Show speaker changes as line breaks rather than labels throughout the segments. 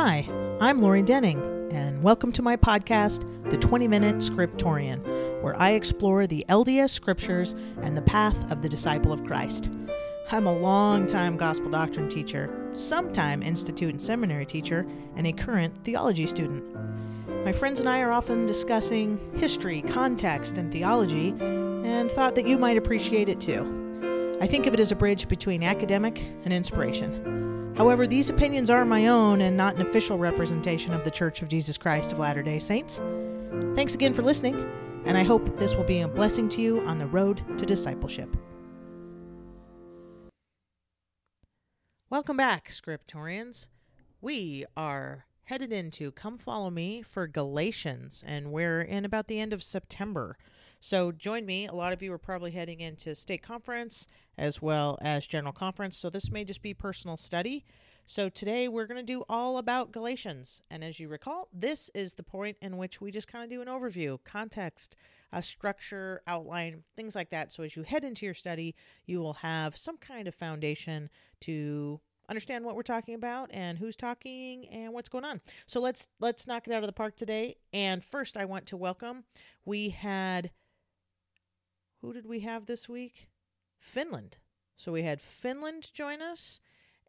Hi, I'm Lori Denning, and welcome to my podcast, The 20 Minute Scriptorian, where I explore the LDS scriptures and the path of the disciple of Christ. I'm a long-time gospel doctrine teacher, sometime institute and seminary teacher, and a current theology student. My friends and I are often discussing history, context, and theology, and thought that you might appreciate it too. I think of it as a bridge between academic and inspiration. However, these opinions are my own and not an official representation of the Church of Jesus Christ of Latter day Saints. Thanks again for listening, and I hope this will be a blessing to you on the road to discipleship. Welcome back, Scriptorians. We are headed into Come Follow Me for Galatians, and we're in about the end of September. So join me. A lot of you are probably heading into stake conference as well as general conference, so this may just be personal study. So today we're going to do all about Galatians. And as you recall, this is the point in which we just kind of do an overview, context, a structure, outline, things like that. So as you head into your study, you will have some kind of foundation to understand what we're talking about and who's talking and what's going on. So let's let's knock it out of the park today. And first I want to welcome we had who did we have this week? Finland. So we had Finland join us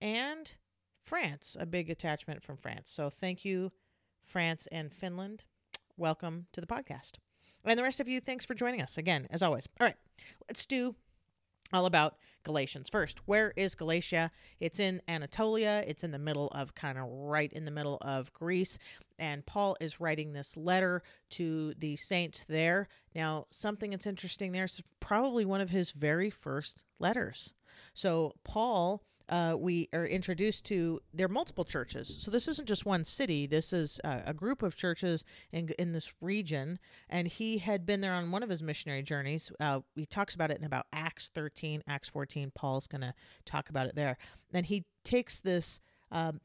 and France, a big attachment from France. So thank you France and Finland. Welcome to the podcast. And the rest of you, thanks for joining us again, as always. All right, let's do all about Galatians. First, where is Galatia? It's in Anatolia. It's in the middle of kind of right in the middle of Greece. And Paul is writing this letter to the saints there. Now, something that's interesting there is probably one of his very first letters. So, Paul uh, we are introduced to there are multiple churches. So this isn't just one city. This is uh, a group of churches in in this region. And he had been there on one of his missionary journeys. Uh, he talks about it in about Acts 13, Acts 14. Paul's going to talk about it there. And he takes this. Um,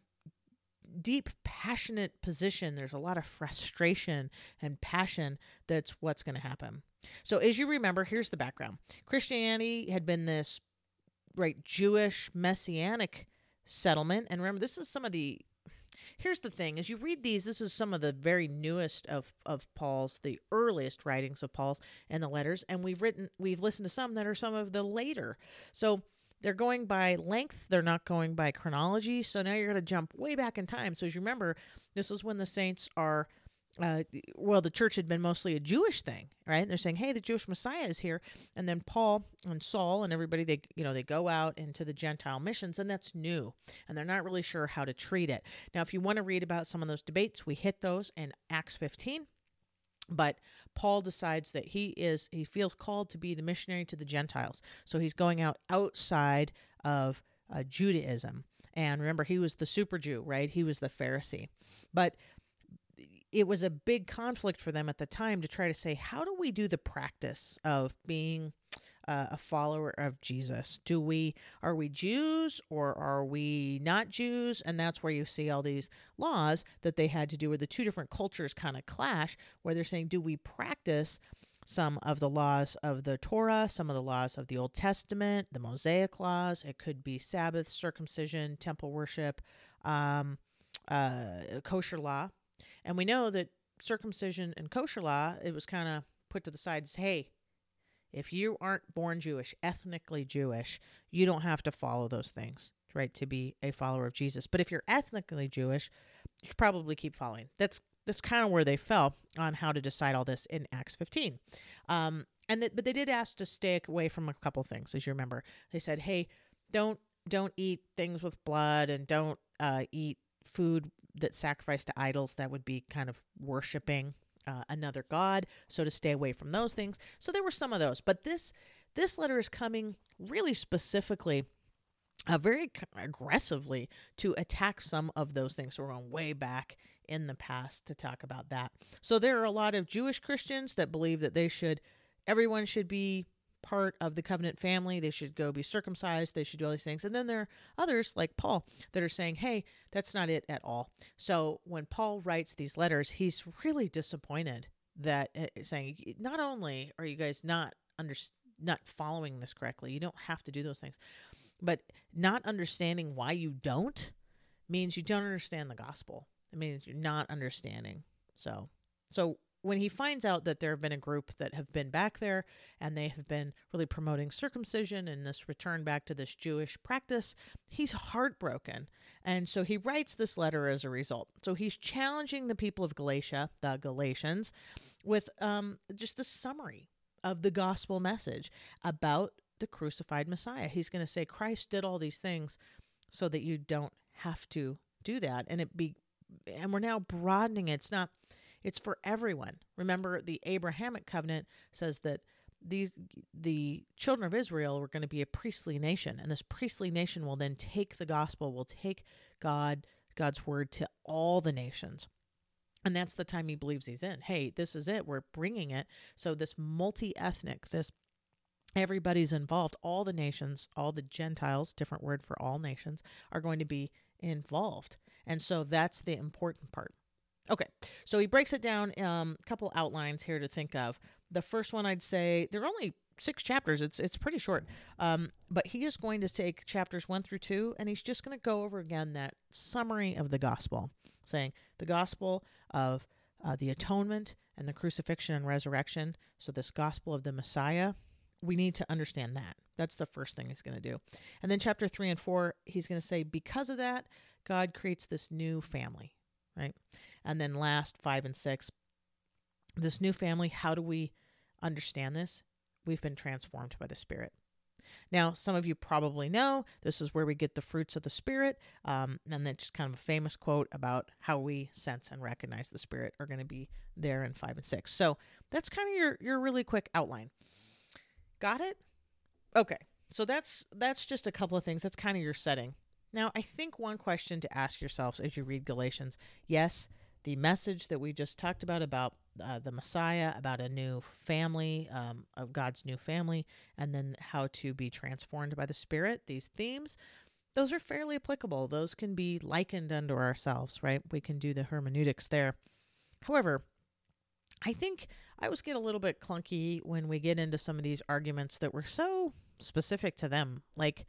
deep passionate position there's a lot of frustration and passion that's what's going to happen so as you remember here's the background christianity had been this right Jewish messianic settlement. And remember, this is some of the here's the thing as you read these this is some of the very newest of of paul's the earliest writings of paul's and the letters. And we've written we've listened to some that are some of the later. So they're going by length. They're not going by chronology. So now you're going to jump way back in time. So as you remember this is when the saints are uh, well, the church had been mostly a Jewish thing, right? And they're saying, "Hey, the Jewish Messiah is here," and then Paul and Saul and everybody they you know they go out into the Gentile missions, and that's new, and they're not really sure how to treat it. Now, if you want to read about some of those debates, we hit those in Acts 15. But Paul decides that he is he feels called to be the missionary to the Gentiles, so he's going out outside of uh, Judaism. And remember, he was the super Jew, right? He was the Pharisee. But it was a big conflict for them at the time to try to say, how do we do the practice of being uh, a follower of Jesus? Do we are we Jews or are we not Jews? And that's where you see all these laws that they had to do where the two different cultures kind of clash, where they're saying, do we practice some of the laws of the Torah, some of the laws of the Old Testament, the Mosaic laws? It could be Sabbath, circumcision, temple worship, um, uh, kosher law and we know that circumcision and kosher law, it was kind of put to the side as, hey, if you aren't born Jewish, ethnically Jewish, you don't have to follow those things, right, to be a follower of Jesus. But if you're ethnically Jewish, you should probably keep following. That's that's kind of where they fell on how to decide all this in Acts 15. Um, and that, but they did ask to stay away from a couple things, as you remember. They said, hey, don't don't eat things with blood and don't uh, eat food that sacrifice to idols that would be kind of worshiping uh, another god so to stay away from those things so there were some of those but this this letter is coming really specifically uh, very aggressively to attack some of those things. So we're going way back in the past to talk about that. So there are a lot of Jewish Christians that believe that they should, everyone should be part of the covenant family. They should go be circumcised. They should do all these things. And then there are others like Paul that are saying, hey, that's not it at all. So when Paul writes these letters, he's really disappointed that uh, saying, not only are you guys not under, not following this correctly, you don't have to do those things, but not understanding why you don't means you don't understand the gospel It means you're not understanding. So, so when he finds out that there have been a group that have been back there and they have been really promoting circumcision and this return back to this Jewish practice, he's heartbroken. And so he writes this letter as a result. So he's challenging the people of Galatia, the Galatians, with um, just the summary of the gospel message about the crucified Messiah. He's going to say Christ did all these things so that you don't have to do that. And it be and we're now broadening it. It's not it's for everyone. Remember the Abrahamic covenant says that these the children of Israel were going to be a priestly nation and this priestly nation will then take the gospel, will take God God's word to all the nations. And that's the time he believes he's in. Hey, this is it. We're bringing it. So this multi-ethnic, this everybody's involved, all the nations, all the Gentiles, different word for all nations, are going to be involved. And so that's the important part. Okay, so he breaks it down. Um, a couple outlines here to think of. The first one, I'd say, they're only six chapters. It's it's pretty short. Um, but he is going to take chapters one through two, and he's just going to go over again that summary of the gospel, saying the gospel of uh, the atonement and the crucifixion and resurrection. So this gospel of the Messiah, we need to understand that. That's the first thing he's going to do. And then chapter three and four, he's going to say because of that, God creates this new family, right? And then last, five and six, this new family, how do we understand this? We've been transformed by the Spirit. Now, some of you probably know this is where we get the fruits of the Spirit. Um, and that's kind of a famous quote about how we sense and recognize the Spirit are going to be there in five and six. So that's kind of your, your really quick outline. Got it? Okay. So that's that's just a couple of things. That's kind of your setting. Now, I think one question to ask yourselves as you read Galatians, yes, the message that we just talked about about uh, the Messiah, about a new family, um, of God's new family, and then how to be transformed by the Spirit, these themes, those are fairly applicable. Those can be likened unto ourselves, right? We can do the hermeneutics there. However, I think I always get a little bit clunky when we get into some of these arguments that were so specific to them, like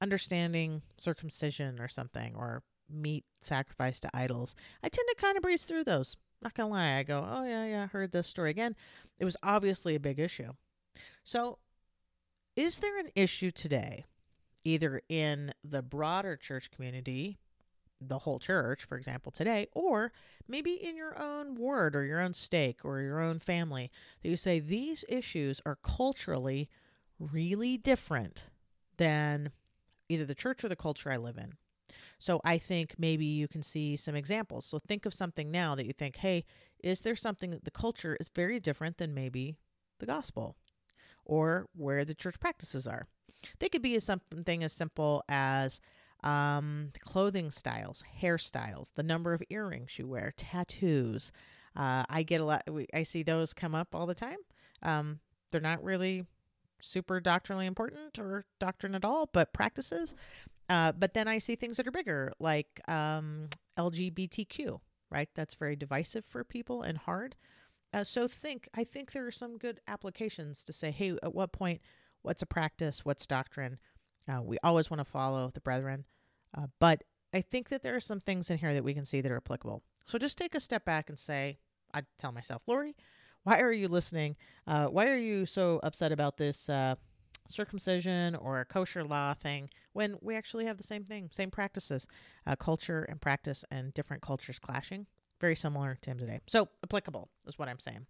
understanding circumcision or something, or meat sacrificed to idols. I tend to kind of breeze through those. Not gonna lie, I go, oh yeah, yeah, I heard this story again. It was obviously a big issue. So, is there an issue today, either in the broader church community, the whole church, for example, today, or maybe in your own ward or your own stake or your own family, that you say these issues are culturally really different than either the church or the culture I live in? So I think maybe you can see some examples. So think of something now that you think, hey, is there something that the culture is very different than maybe the gospel or where the church practices are? They could be something as simple as um, clothing styles, hairstyles, the number of earrings you wear, tattoos. Uh, I get a lot, I see those come up all the time. Um, they're not really super doctrinally important or doctrine at all, but practices. Uh, but then I see things that are bigger, like um, LGBTQ, right? That's very divisive for people and hard. Uh, so think, I think there are some good applications to say, hey, at what point, what's a practice, what's doctrine? Uh, we always want to follow the brethren, uh, but I think that there are some things in here that we can see that are applicable. So just take a step back and say, I tell myself, Lori, why are you listening? Uh, why are you so upset about this? Circumcision or a kosher law thing when we actually have the same thing, same practices, uh, culture and practice, and different cultures clashing. Very similar to him today. So applicable is what I'm saying.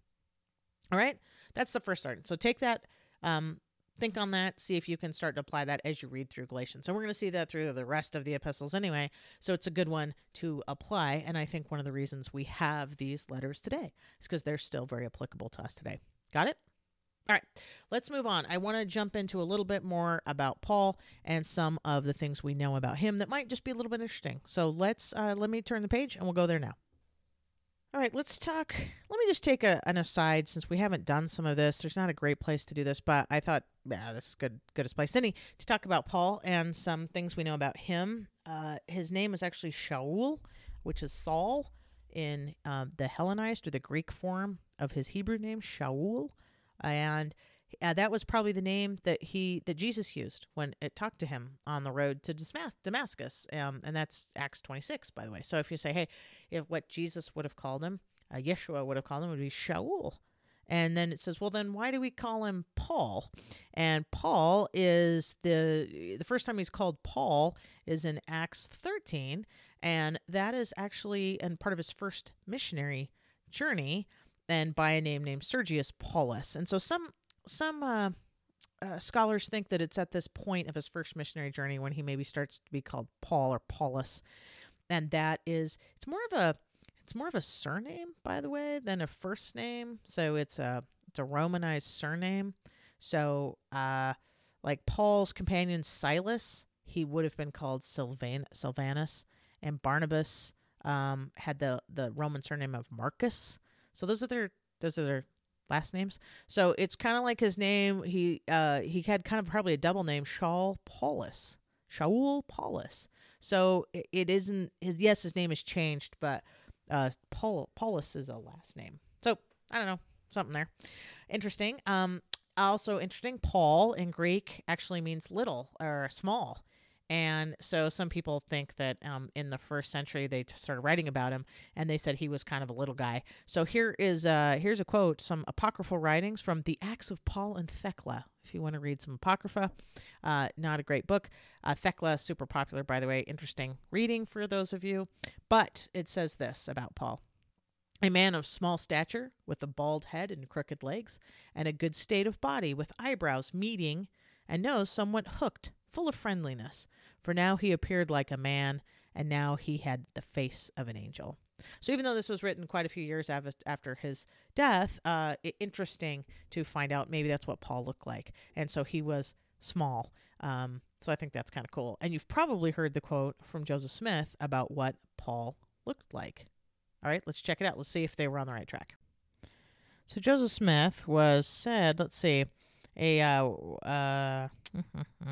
All right, that's the first start. So take that, um, think on that, see if you can start to apply that as you read through Galatians. So we're going to see that through the rest of the epistles anyway. So it's a good one to apply. And I think one of the reasons we have these letters today is because they're still very applicable to us today. Got it? All right, let's move on. I want to jump into a little bit more about Paul and some of the things we know about him that might just be a little bit interesting. So let's uh, let me turn the page and we'll go there now. All right, let's talk. Let me just take a, an aside since we haven't done some of this. There's not a great place to do this, but I thought, yeah, this is good, good as place any to talk about Paul and some things we know about him. Uh, his name is actually Shaul, which is Saul in uh, the Hellenized or the Greek form of his Hebrew name, Shaul and uh, that was probably the name that he that Jesus used when it talked to him on the road to Damas- Damascus, um, and that's Acts 26, by the way. So if you say, hey, if what Jesus would have called him, uh, Yeshua would have called him, would be Shaul. And then it says, well, then why do we call him Paul? And Paul is the the first time he's called Paul is in Acts 13, and that is actually and part of his first missionary journey, and by a name named Sergius Paulus. And so some some uh, uh, scholars think that it's at this point of his first missionary journey when he maybe starts to be called Paul or Paulus, and that is it's more of a it's more of a surname, by the way, than a first name. So it's a it's a Romanized surname. So uh, like Paul's companion Silas, he would have been called Sylvan Silvanus, and Barnabas um, had the the Roman surname of Marcus. So those are their those are their last names. So it's kind of like his name. He uh, he had kind of probably a double name, Shaul Paulus. Shaul Paulus. So it, it isn't his. Yes, his name has changed, but uh, Paul Paulus is a last name. So I don't know something there. Interesting. Um, also interesting. Paul in Greek actually means little or small. And so some people think that um, in the first century they started writing about him, and they said he was kind of a little guy. So here is uh, here's a quote: some apocryphal writings from the Acts of Paul and Thecla. If you want to read some apocrypha, uh, not a great book. Uh, Thecla, super popular by the way, interesting reading for those of you. But it says this about Paul. A man of small stature, with a bald head and crooked legs, and a good state of body, with eyebrows meeting, and nose somewhat hooked, full of friendliness. For now he appeared like a man, and now he had the face of an angel. So even though this was written quite a few years after his death, uh, interesting to find out maybe that's what Paul looked like. And so he was small. Um, so I think that's kind of cool. And you've probably heard the quote from Joseph Smith about what Paul looked like. All right, let's check it out. Let's see if they were on the right track. So Joseph Smith was said, let's see, a uh, uh,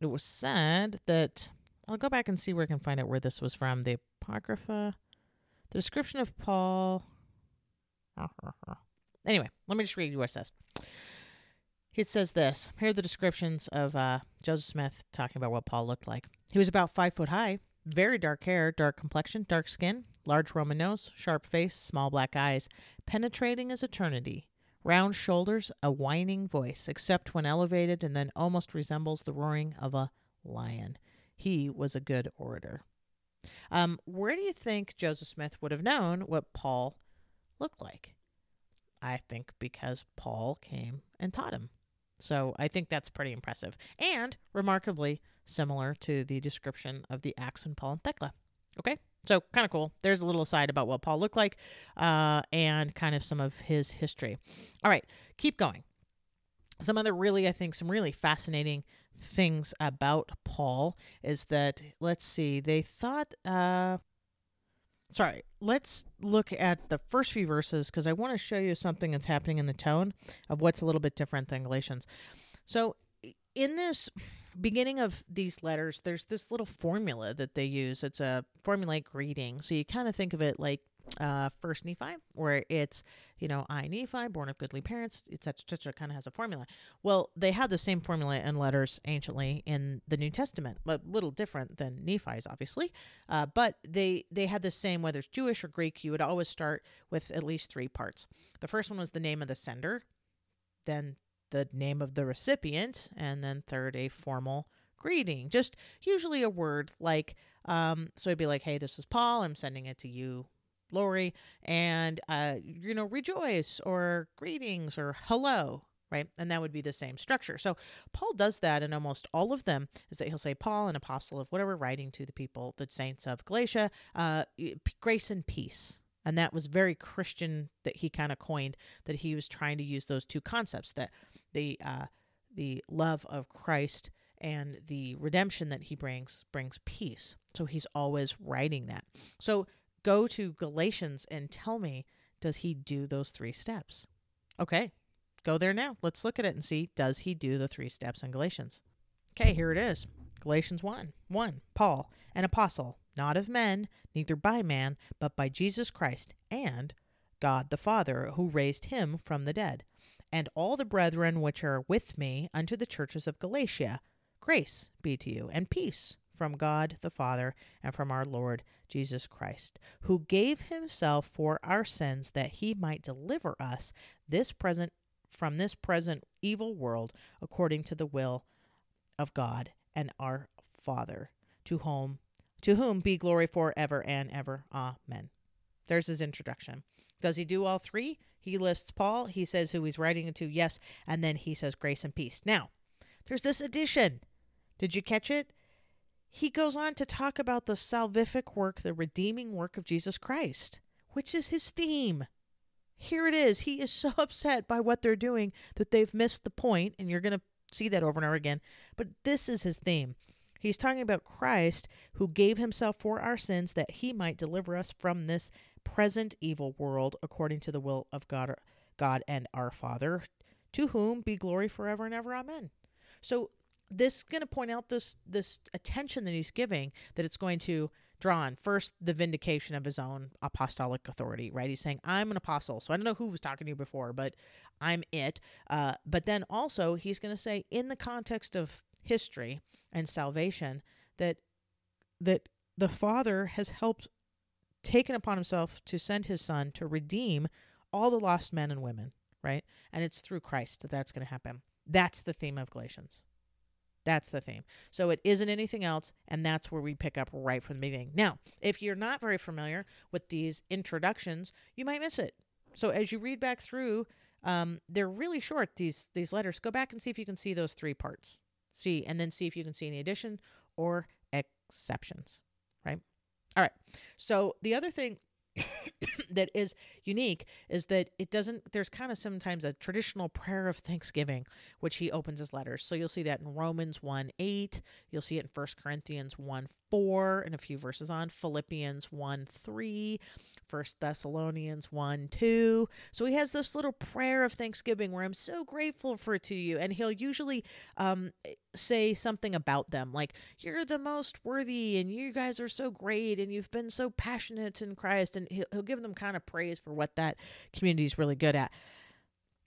it was said that I'll go back and see where I can find out where this was from. The Apocrypha, the description of Paul. Anyway, let me just read you what it says. It says this. Here are the descriptions of uh, Joseph Smith talking about what Paul looked like. He was about five foot high, very dark hair, dark complexion, dark skin, large Roman nose, sharp face, small black eyes, penetrating as eternity, round shoulders, a whining voice, except when elevated and then almost resembles the roaring of a lion. He was a good orator. Um, where do you think Joseph Smith would have known what Paul looked like? I think because Paul came and taught him. So I think that's pretty impressive and remarkably similar to the description of the Acts in Paul and Thecla. Okay, so kind of cool. There's a little aside about what Paul looked like uh, and kind of some of his history. All right, keep going. Some other really, I think, some really fascinating things about Paul is that, let's see, they thought. Uh, sorry, let's look at the first few verses because I want to show you something that's happening in the tone of what's a little bit different than Galatians. So, in this beginning of these letters, there's this little formula that they use. It's a formulaic greeting. So, you kind of think of it like uh, First Nephi, where it's, you know, I, Nephi, born of goodly parents, etc., etc., kind of has a formula. Well, they had the same formula in letters anciently in the New Testament, but a little different than Nephi's, obviously. Uh, but they they had the same, whether it's Jewish or Greek, you would always start with at least three parts. The first one was the name of the sender, then the name of the recipient, and then third, a formal greeting. Just usually a word like, um, so it'd be like, hey, this is Paul, I'm sending it to you, Lori, and uh, you know, rejoice or greetings or hello, right? And that would be the same structure. So Paul does that in almost all of them. Is that he'll say Paul, an apostle of whatever, writing to the people, the saints of Galatia, uh, grace and peace. And that was very Christian that he kind of coined that he was trying to use those two concepts that the uh, the love of Christ and the redemption that he brings brings peace. So he's always writing that. So go to Galatians and tell me, does he do those three steps? Okay, go there now. Let's look at it and see, does he do the three steps in Galatians? Okay, here it is. Galatians 1 1. Paul, an apostle, not of men, neither by man, but by Jesus Christ and God the Father, who raised him from the dead, and all the brethren which are with me unto the churches of Galatia. Grace be to you, and peace from God the Father and from our Lord Jesus Christ, who gave himself for our sins that he might deliver us this present from this present evil world according to the will of God and our Father, to whom to whom be glory forever and ever. Amen. There's his introduction. Does he do all three? He lists Paul, he says who he's writing it to, yes, and then he says grace and peace. Now, there's this addition. Did you catch it? He goes on to talk about the salvific work, the redeeming work of Jesus Christ, which is his theme. Here it is. He is so upset by what they're doing that they've missed the point, and you're going to see that over and over again. But this is his theme. He's talking about Christ who gave himself for our sins that he might deliver us from this present evil world according to the will of God God and our Father, to whom be glory forever and ever. Amen. So this is going to point out this this attention that he's giving that it's going to draw on first the vindication of his own apostolic authority right he's saying i'm an apostle so i don't know who was talking to you before but i'm it uh, but then also he's going to say in the context of history and salvation that that the father has helped taken upon himself to send his son to redeem all the lost men and women right and it's through christ that that's going to happen that's the theme of galatians that's the theme. So it isn't anything else, and that's where we pick up right from the beginning. Now, if you're not very familiar with these introductions, you might miss it. So as you read back through, um, they're really short. These these letters. Go back and see if you can see those three parts. See, and then see if you can see any addition or exceptions. Right. All right. So the other thing that is unique is that it doesn't there's kind of sometimes a traditional prayer of thanksgiving which he opens his letters. So you'll see that in romans 1 8 you'll see it in 1 corinthians 1 4 and a few verses on philippians 1 3 1 thessalonians 1 2 so he has this little prayer of thanksgiving where i'm so grateful for to you and he'll usually um, say something about them like you're the most worthy and you guys are so great and you've been so passionate in christ and he'll, he'll give them kind of praise for what that community is really good at.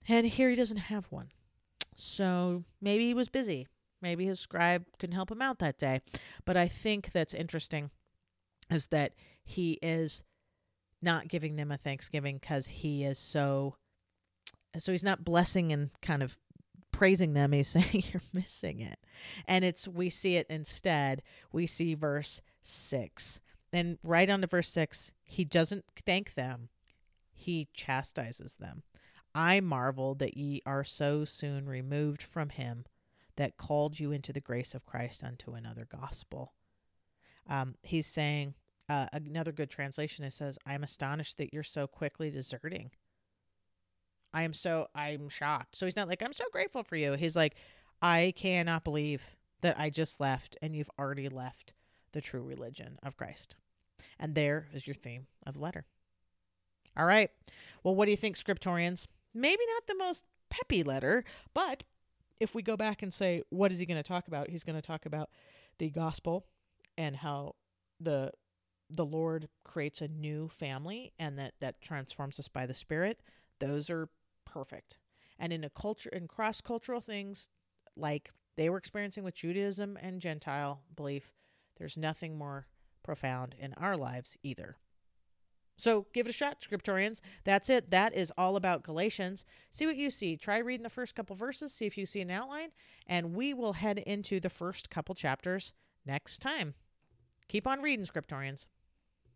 And here he doesn't have one. So maybe he was busy. Maybe his scribe can help him out that day. But I think that's interesting is that he is not giving them a thanksgiving because he is so so he's not blessing and kind of praising them. He's saying you're missing it. And it's we see it instead. We see verse 6 and right on to verse 6 he doesn't thank them he chastises them i marvel that ye are so soon removed from him that called you into the grace of Christ unto another gospel. Um, he's saying, uh, another good translation it says, I am astonished that you're so quickly deserting. I am so, I'm shocked. So he's not like, I'm so grateful for you. He's like, I cannot believe that I just left and you've already left the true religion of Christ. And there is your theme of the letter. All right. Well, what do you think, scriptorians? Maybe not the most peppy letter, but if we go back and say, what is he going to talk about? He's going to talk about the gospel and how the the Lord creates a new family and that that transforms us by the Spirit. Those are perfect. And in a culture in cross cultural things like they were experiencing with Judaism and Gentile belief, there's nothing more profound in our lives either. So give it a shot, scriptorians. That's it. That is all about Galatians. See what you see. Try reading the first couple verses, see if you see an outline, and we will head into the first couple chapters next time. Keep on reading, scriptorians.